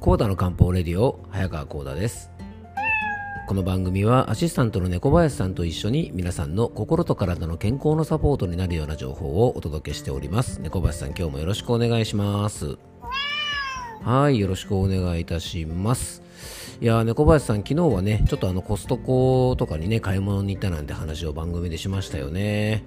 コーダの漢方レディオ早川コーダです。この番組はアシスタントの猫林さんと一緒に皆さんの心と体の健康のサポートになるような情報をお届けしております。猫林さん今日もよろしくお願いします。はいよろしくお願いいたします。いや猫林さん、昨日はね、ちょっとあのコストコとかにね、買い物に行ったなんて話を番組でしましたよね。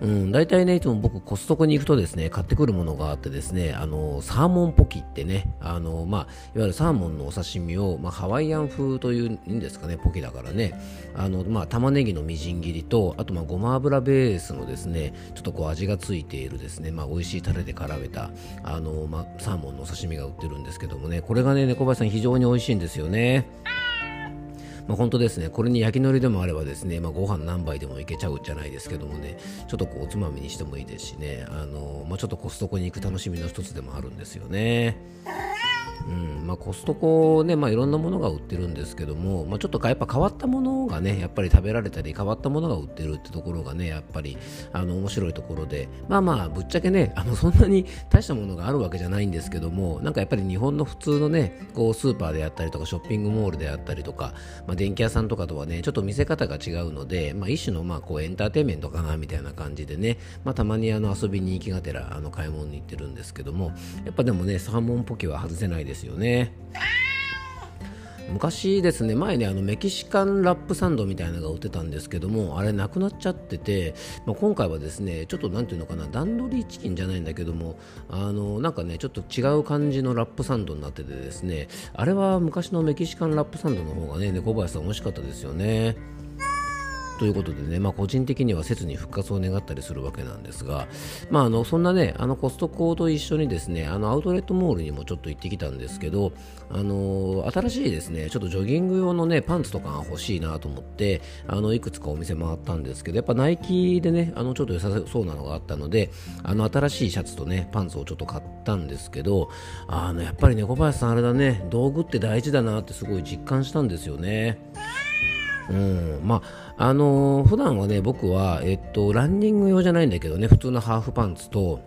うん、大体ね、いつも僕コストコに行くとですね、買ってくるものがあってですね、あの、サーモンポキってね、あの、まあ、いわゆるサーモンのお刺身を、まあ、ハワイアン風というんですかね、ポキだからね、あの、まあ、玉ねぎのみじん切りと、あと、まあ、ごま油ベースのですね、ちょっとこう味がついているですね、まあ、美味しいタレで絡めた、あの、まあ、サーモンのお刺身が売ってるんですけどもね、これがね、猫林さん非常に美味しいんですよね。まあ、本当ですね、これに焼き海苔でもあればですね、まあ、ご飯何杯でもいけちゃうじゃないですけどもね、ちょっとこうおつまみにしてもいいですしね、あのまあ、ちょっとコストコに行く楽しみの一つでもあるんですよね。うんまあ、コストコね、まあ、いろんなものが売ってるんですけども、まあ、ちょっとやっぱ変わったものがね、やっぱり食べられたり、変わったものが売ってるってところがね、やっぱりあの面白いところで、まあまあ、ぶっちゃけね、あのそんなに大したものがあるわけじゃないんですけども、なんかやっぱり日本の普通のね、こうスーパーであったりとか、ショッピングモールであったりとか、まあ、電気屋さんとかとはね、ちょっと見せ方が違うので、まあ、一種のまあこうエンターテインメントかなみたいな感じでね、まあ、たまにあの遊びに行きがてらあの買い物に行ってるんですけども、やっぱでもね、サーモンポキは外せないですよね。昔ですね前ねあのメキシカンラップサンドみたいなのが売ってたんですけどもあれなくなっちゃってて、まあ、今回はですねちょっと何ていうのかな段取りチキンじゃないんだけどもあのなんかねちょっと違う感じのラップサンドになっててですねあれは昔のメキシカンラップサンドの方がね猫林さん美味しかったですよね。ということでね、まあ、個人的には切に復活を願ったりするわけなんですが、まあ、あのそんなねあのコストコと一緒にですねあのアウトレットモールにもちょっと行ってきたんですけど、あの新しいですねちょっとジョギング用のねパンツとかが欲しいなと思ってあのいくつかお店回ったんですけどやっぱナイキでねあのちょっと良さそうなのがあったのであの新しいシャツとねパンツをちょっと買ったんですけどあのやっぱりね小林さんあれだね道具って大事だなってすごい実感したんですよね。うん、まああのー、普段はね僕は、えっと、ランニング用じゃないんだけどね普通のハーフパンツと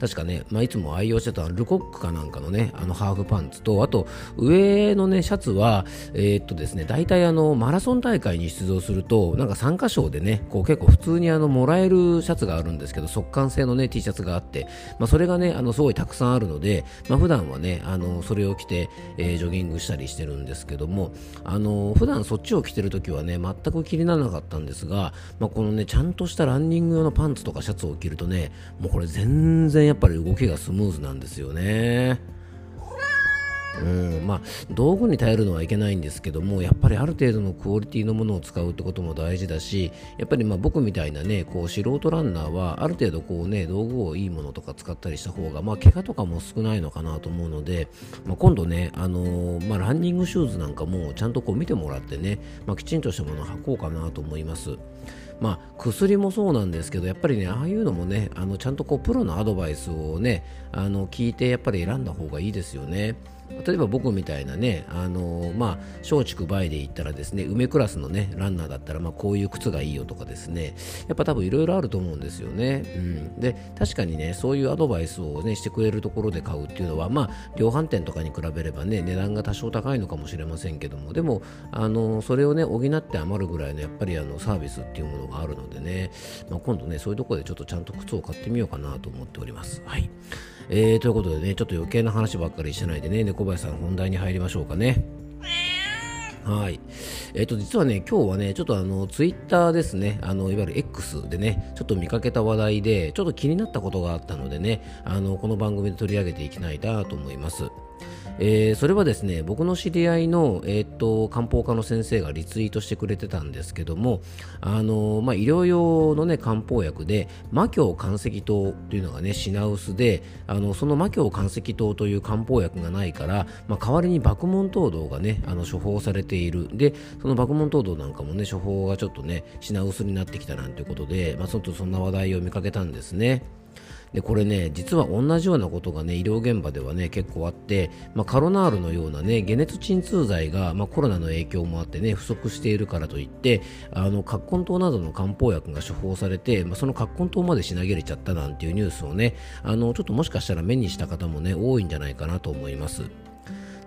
確かね、まあ、いつも愛用してたルコックかなんかのね、あのハーフパンツと、あと上のね、シャツは、えー、っとですね、大体あの、マラソン大会に出場すると、なんか参加賞でね、こう結構普通にあの、もらえるシャツがあるんですけど、速乾性のね、T シャツがあって、まあ、それがね、あの、すごいたくさんあるので、まあ、普段はね、あの、それを着て、えー、ジョギングしたりしてるんですけども、あの、普段そっちを着てるときはね、全く気にならなかったんですが、まあ、このね、ちゃんとしたランニング用のパンツとかシャツを着るとね、もうこれ全然やっぱり動きがスムーズなんですよね。うんまあ、道具に頼るのはいけないんですけどもやっぱりある程度のクオリティのものを使うってことも大事だしやっぱりまあ僕みたいなねこう素人ランナーはある程度こうね道具をいいものとか使ったりした方がまあ怪我とかも少ないのかなと思うので、まあ、今度ね、あのー、まあ、ランニングシューズなんかもちゃんとこう見てもらってね、まあ、きちんとしたものを履こうかなと思います。まあ、薬もそうなんですけどやっぱりねああいうのもねあのちゃんとこうプロのアドバイスをねあの聞いてやっぱり選んだ方がいいですよね。例えば僕みたいなね、あの、まあ、松竹梅で言ったらですね、梅クラスのね、ランナーだったら、まあ、こういう靴がいいよとかですね、やっぱ多分いろいろあると思うんですよね。うん。で、確かにね、そういうアドバイスをね、してくれるところで買うっていうのは、まあ、量販店とかに比べればね、値段が多少高いのかもしれませんけども、でも、あの、それをね、補って余るぐらいの、やっぱりあの、サービスっていうものがあるのでね、まあ、今度ね、そういうところでちょっとちゃんと靴を買ってみようかなと思っております。はい。えー、ということでね、ちょっと余計な話ばっかりしてないでね、猫林さん本題に入りましょうかね。はい。えっ、ー、と、実はね、今日はね、ちょっとあの、ツイッターですね、あの、いわゆる X でね、ちょっと見かけた話題で、ちょっと気になったことがあったのでね、あの、この番組で取り上げていきたいなと思います。えー、それはですね僕の知り合いの、えー、っと漢方科の先生がリツイートしてくれてたんですけどもあの、まあ、医療用の、ね、漢方薬で魔境岩石糖というのがね品薄であのその魔境岩石糖という漢方薬がないから、まあ、代わりに麦門糖道がねあの処方されているでその麦門糖道なんかもね処方がちょっとね品薄になってきたなんてことで、まあ、ちょっとそんな話題を見かけたんですね。でこれね実は同じようなことがね医療現場ではね結構あって、まあ、カロナールのようなね解熱鎮痛剤が、まあ、コロナの影響もあってね不足しているからといってあの葛根湯などの漢方薬が処方されて、まあ、その葛根湯まで品切れちゃったなんていうニュースをねあのちょっともしかしたら目にした方もね多いんじゃないかなと思います。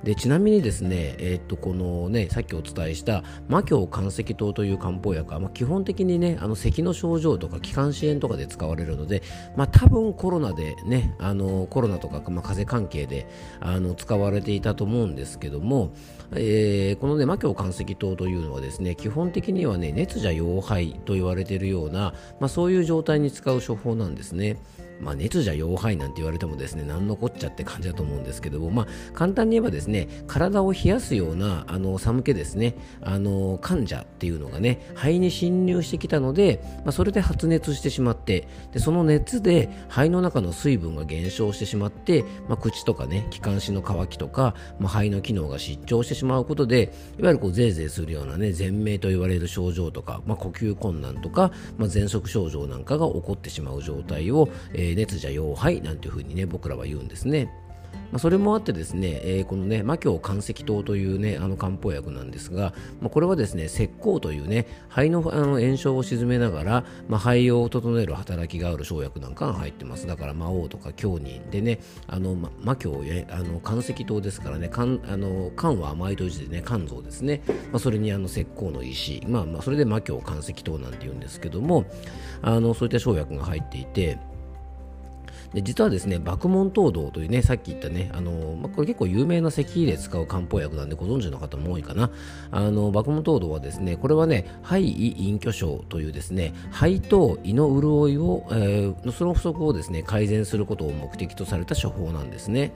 でちなみにですね、えー、っとこのねさっきお伝えした魔境肝石糖という漢方薬は、まあ、基本的にねあの咳の症状とか気管支炎とかで使われるので、まあ、多分コロナでねあのコロナとか、まあ、風邪関係であの使われていたと思うんですけども、えー、このね魔境肝石糖というのはですね基本的にはね熱邪溶肺と言われているような、まあ、そういう状態に使う処方なんですね。まあ、熱じゃ弱いなんて言われてもですね何のこっちゃって感じだと思うんですけども、まあ、簡単に言えばですね体を冷やすようなあの寒気ですねあの患者っていうのがね肺に侵入してきたので、まあ、それで発熱してしまってでその熱で肺の中の水分が減少してしまって、まあ、口とかね気管支の渇きとか、まあ、肺の機能が失調してしまうことでいわゆるこうゼーゼーするようなね全明と言われる症状とか、まあ、呼吸困難とか、まあ、喘息症状なんかが起こってしまう状態を、えー、熱邪陽肺なんていうふうにね僕らは言うんですね。まあ、それもあってですね、えー、このね魔境肝石糖というねあの漢方薬なんですが、まあ、これはですね石膏というね肺のあの炎症を鎮めながら、まあ、肺を整える働きがある生薬なんかが入ってます。だから魔王とか京人でねあの、ま、魔境あの肝石糖ですからね肝あの肝は甘いという字でね肝臓ですね、まあ、それにあの石膏の石、まあ、まあそれで魔境肝石糖なんて言うんですけどもあのそういった生薬が入っていてで実はですね、爆問東道というね、さっき言ったね、あのまあ、これ結構有名な咳で使う漢方薬なんでご存知の方も多いかな。あの爆問東道はですね、これはね、肺胃隠居症というですね、肺と胃の潤いを、えー、その不足をですね、改善することを目的とされた処方なんですね。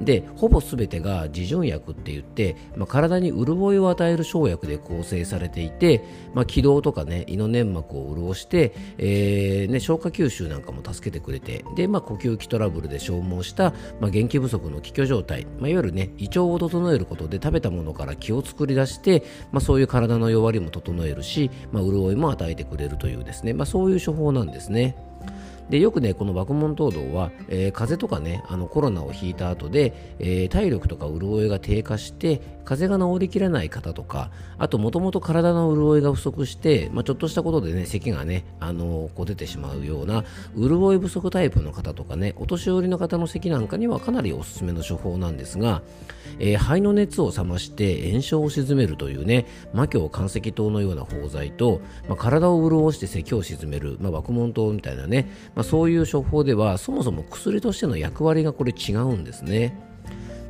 でほぼ全てが自潤薬って言って、まあ、体に潤いを与える生薬で構成されていて、まあ、気道とかね胃の粘膜を潤して、えーね、消化吸収なんかも助けてくれてで、まあ、呼吸器トラブルで消耗した、まあ、元気不足の気虚状態、まあ、いわゆるね胃腸を整えることで食べたものから気を作り出して、まあ、そういう体の弱りも整えるし、まあ、潤いも与えてくれるというですね、まあ、そういう処方なんですね。でよくねこの爆問東道は、えー、風邪とかねあのコロナをひいた後で、えー、体力とか潤いが低下して風邪が治りきらない方とかあともともと体の潤いが不足して、まあ、ちょっとしたことでね咳がねあのこう出てしまうような潤い不足タイプの方とかねお年寄りの方の咳なんかにはかなりおすすめの処方なんですが、えー、肺の熱を冷まして炎症を鎮めるというね魔境肝石糖のような包材と、まあ、体を潤して咳を鎮める、まあ、爆問糖みたいなねねまあ、そういう処方ではそもそも薬としての役割がこれ違うんですね。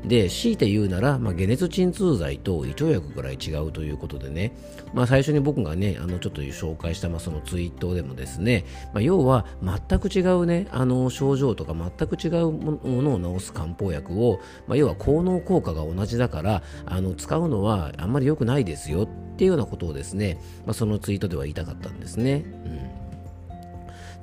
で強いて言うなら、まあ、解熱鎮痛剤と胃腸薬ぐらい違うということでね、まあ、最初に僕がねあのちょっと紹介した、まあ、そのツイートでもですね、まあ、要は全く違うねあの症状とか全く違うものを治す漢方薬を、まあ、要は効能効果が同じだからあの使うのはあんまり良くないですよっていうようなことをですね、まあ、そのツイートでは言いたかったんですね。うん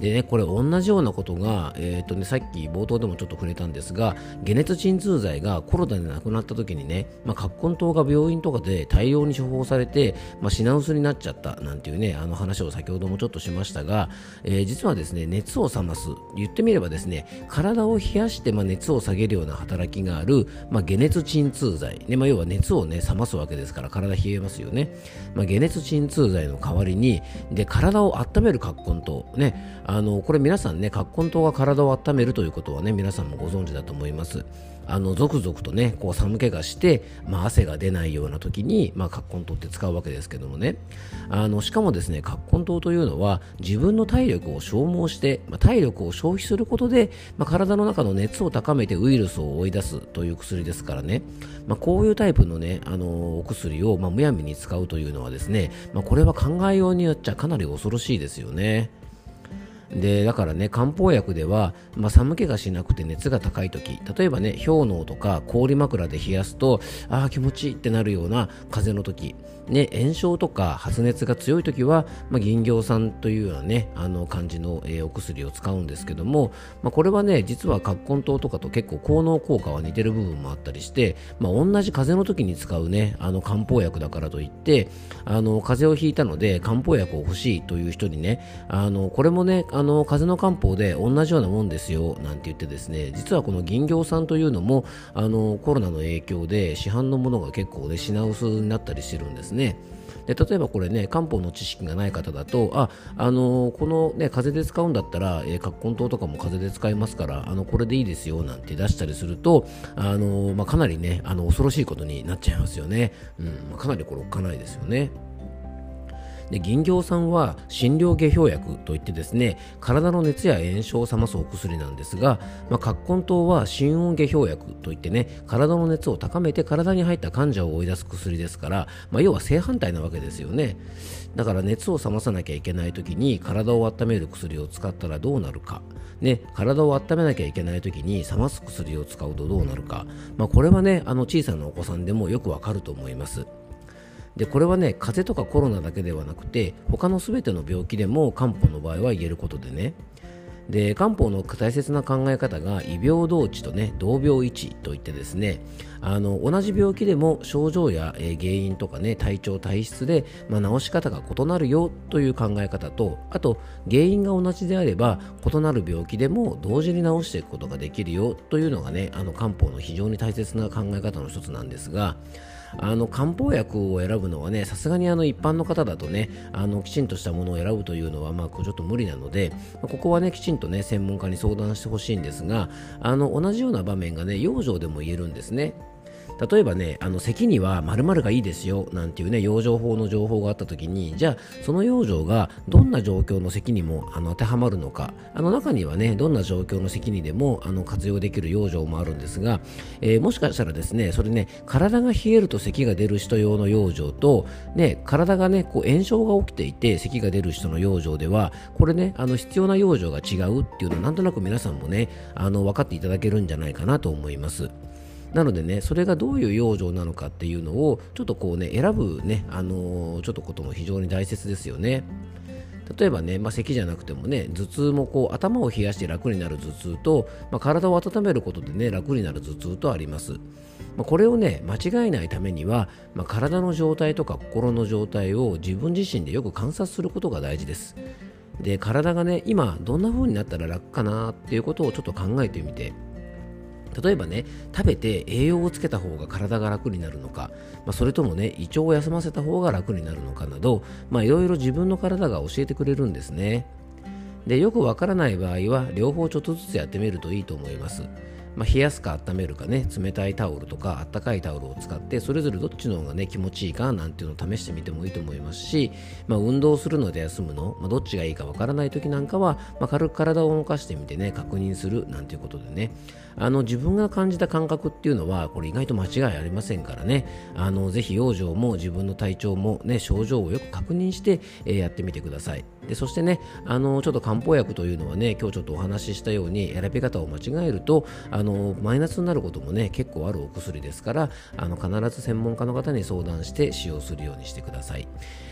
でね、これ同じようなことが、えーとね、さっき冒頭でもちょっと触れたんですが、解熱鎮痛剤がコロナで亡くなった時にね、まあ、葛根糖が病院とかで大量に処方されて、まあ、品薄になっちゃったなんていうね、あの話を先ほどもちょっとしましたが、えー、実はですね、熱を冷ます、言ってみればですね、体を冷やして、まあ、熱を下げるような働きがある、まあ、解熱鎮痛剤、ねまあ、要は熱をね、冷ますわけですから体冷えますよね。まあ、解熱鎮痛剤の代わりに、で、体を温める葛根糖、ね、あのこれ皆さんね葛根湯が体を温めるということはね皆さんもご存知だと思います。あのゾクゾクとねこう寒気がして、まあ、汗が出ないような時に、まあ、葛根湯って使うわけですけどもね。あのしかもですね葛根湯というのは自分の体力を消耗して、まあ、体力を消費することで、まあ、体の中の熱を高めてウイルスを追い出すという薬ですからね、まあ、こういうタイプのねあのお薬を、まあ、むやみに使うというのはですね、まあ、これは考えようによっちゃかなり恐ろしいですよね。でだからね漢方薬では、まあ、寒気がしなくて熱が高い時例えばね氷のとか氷枕で冷やすとああ気持ちいいってなるような風邪の時ね、炎症とか発熱が強い時は、まあ、銀行酸というようなねあの感じの、えー、お薬を使うんですけども、まあ、これはね実は葛根湯とかと結構効能効果は似てる部分もあったりして、まあ、同じ風邪の時に使うねあの漢方薬だからといってあの風邪をひいたので漢方薬を欲しいという人にねあのこれもねああの風の漢方で同じようなもんですよなんて言ってですね実はこの銀行酸というのもあのコロナの影響で市販のものが結構ね品薄になったりしてるんですね。で例えばこれね漢方の知識がない方だとああのこのね風邪で使うんだったら、えー、葛根湯とかも風邪で使いますからあのこれでいいですよなんて出したりするとあの、まあ、かなりねあの恐ろしいことになっちゃいますよね、うんまあ、かなりこれおっかないですよね。で銀行酸は診療下氷薬といってですね体の熱や炎症を冷ますお薬なんですが、まあ、葛根湯は心温下氷薬といってね体の熱を高めて体に入った患者を追い出す薬ですから、まあ、要は正反対なわけですよね。だから熱を冷まさなきゃいけない時に体を温める薬を使ったらどうなるか。ね、体を温めなきゃいけない時に冷ます薬を使うとどうなるか、まあ、これはねあの小さなお子さんでもよくわかると思います。でこれはね風邪とかコロナだけではなくて他の全ての病気でも漢方の場合は言えることでね。で漢方の大切な考え方が異病同治とね同病一といってですねあの同じ病気でも症状や、えー、原因とかね体調体質で、まあ、治し方が異なるよという考え方とあと原因が同じであれば異なる病気でも同時に治していくことができるよというのがねあの漢方の非常に大切な考え方の一つなんですがあの漢方薬を選ぶのはねさすがにあの一般の方だとねあのきちんとしたものを選ぶというのはまあちょっと無理なのでここはねきちんとね専門家に相談してほしいんですがあの同じような場面がね養生でも言えるんですね。例えばね、あの咳には〇〇がいいですよなんていうね、養生法の情報があった時に、じゃあその養生がどんな状況の咳にもあの当てはまるのか、あの中にはね、どんな状況の咳にでもあの活用できる養生もあるんですが、えー、もしかしたらですね、それね、体が冷えると咳が出る人用の養生と、ね、体がね、こう炎症が起きていて咳が出る人の養生では、これね、あの必要な養生が違うっていうのはなんとなく皆さんもね、あの分かっていただけるんじゃないかなと思います。なのでね、それがどういう養生なのかっていうのを、ちょっとこうね、選ぶね、あのー、ちょっとことも非常に大切ですよね。例えばね、まあ、咳じゃなくてもね頭痛もこう頭を冷やして楽になる頭痛と、まあ、体を温めることでね楽になる頭痛とあります、まあ、これをね間違えないためには、まあ、体の状態とか心の状態を自分自身でよく観察することが大事ですで体がね今どんな風になったら楽かなっていうことをちょっと考えてみて例えばね食べて栄養をつけた方が体が楽になるのか、まあ、それともね胃腸を休ませた方が楽になるのかなどいろいろ自分の体が教えてくれるんですね。でよくわからない場合は両方ちょっとずつやってみるといいと思います。まあ、冷やすか温めるかね冷たいタオルとかあったかいタオルを使ってそれぞれどっちの方がね気持ちいいかなんていうのを試してみてもいいと思いますし、まあ、運動するので休むの、まあ、どっちがいいかわからない時なんかは、ま、軽く体を動かしてみてね確認するなんていうことでね。あの自分が感じた感覚っていうのはこれ意外と間違いありませんからね。あのぜひ養生も自分の体調もね症状をよく確認して、えー、やってみてください。でそしてねあのちょっと漢方薬というのはね今日ちょっとお話ししたように選び方を間違えるとあのマイナスになることもね結構あるお薬ですからあの必ず専門家の方に相談して使用するようにしてください、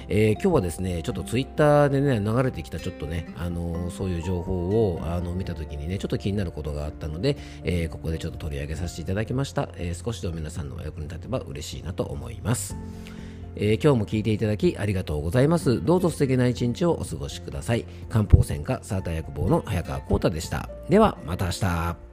えー、今日はですねちょっとツイッターでね流れてきたちょっとねあのそういう情報をあの見た時にねちょっと気になることがあったので、えー、ここでちょっと取り上げさせていただきました、えー、少しでも皆さんのお役に立てば嬉しいなと思いますえー、今日も聞いていただきありがとうございます。どうぞ素敵な一日をお過ごしください。漢方専科サーター薬房の早川幸太でした。では、また明日。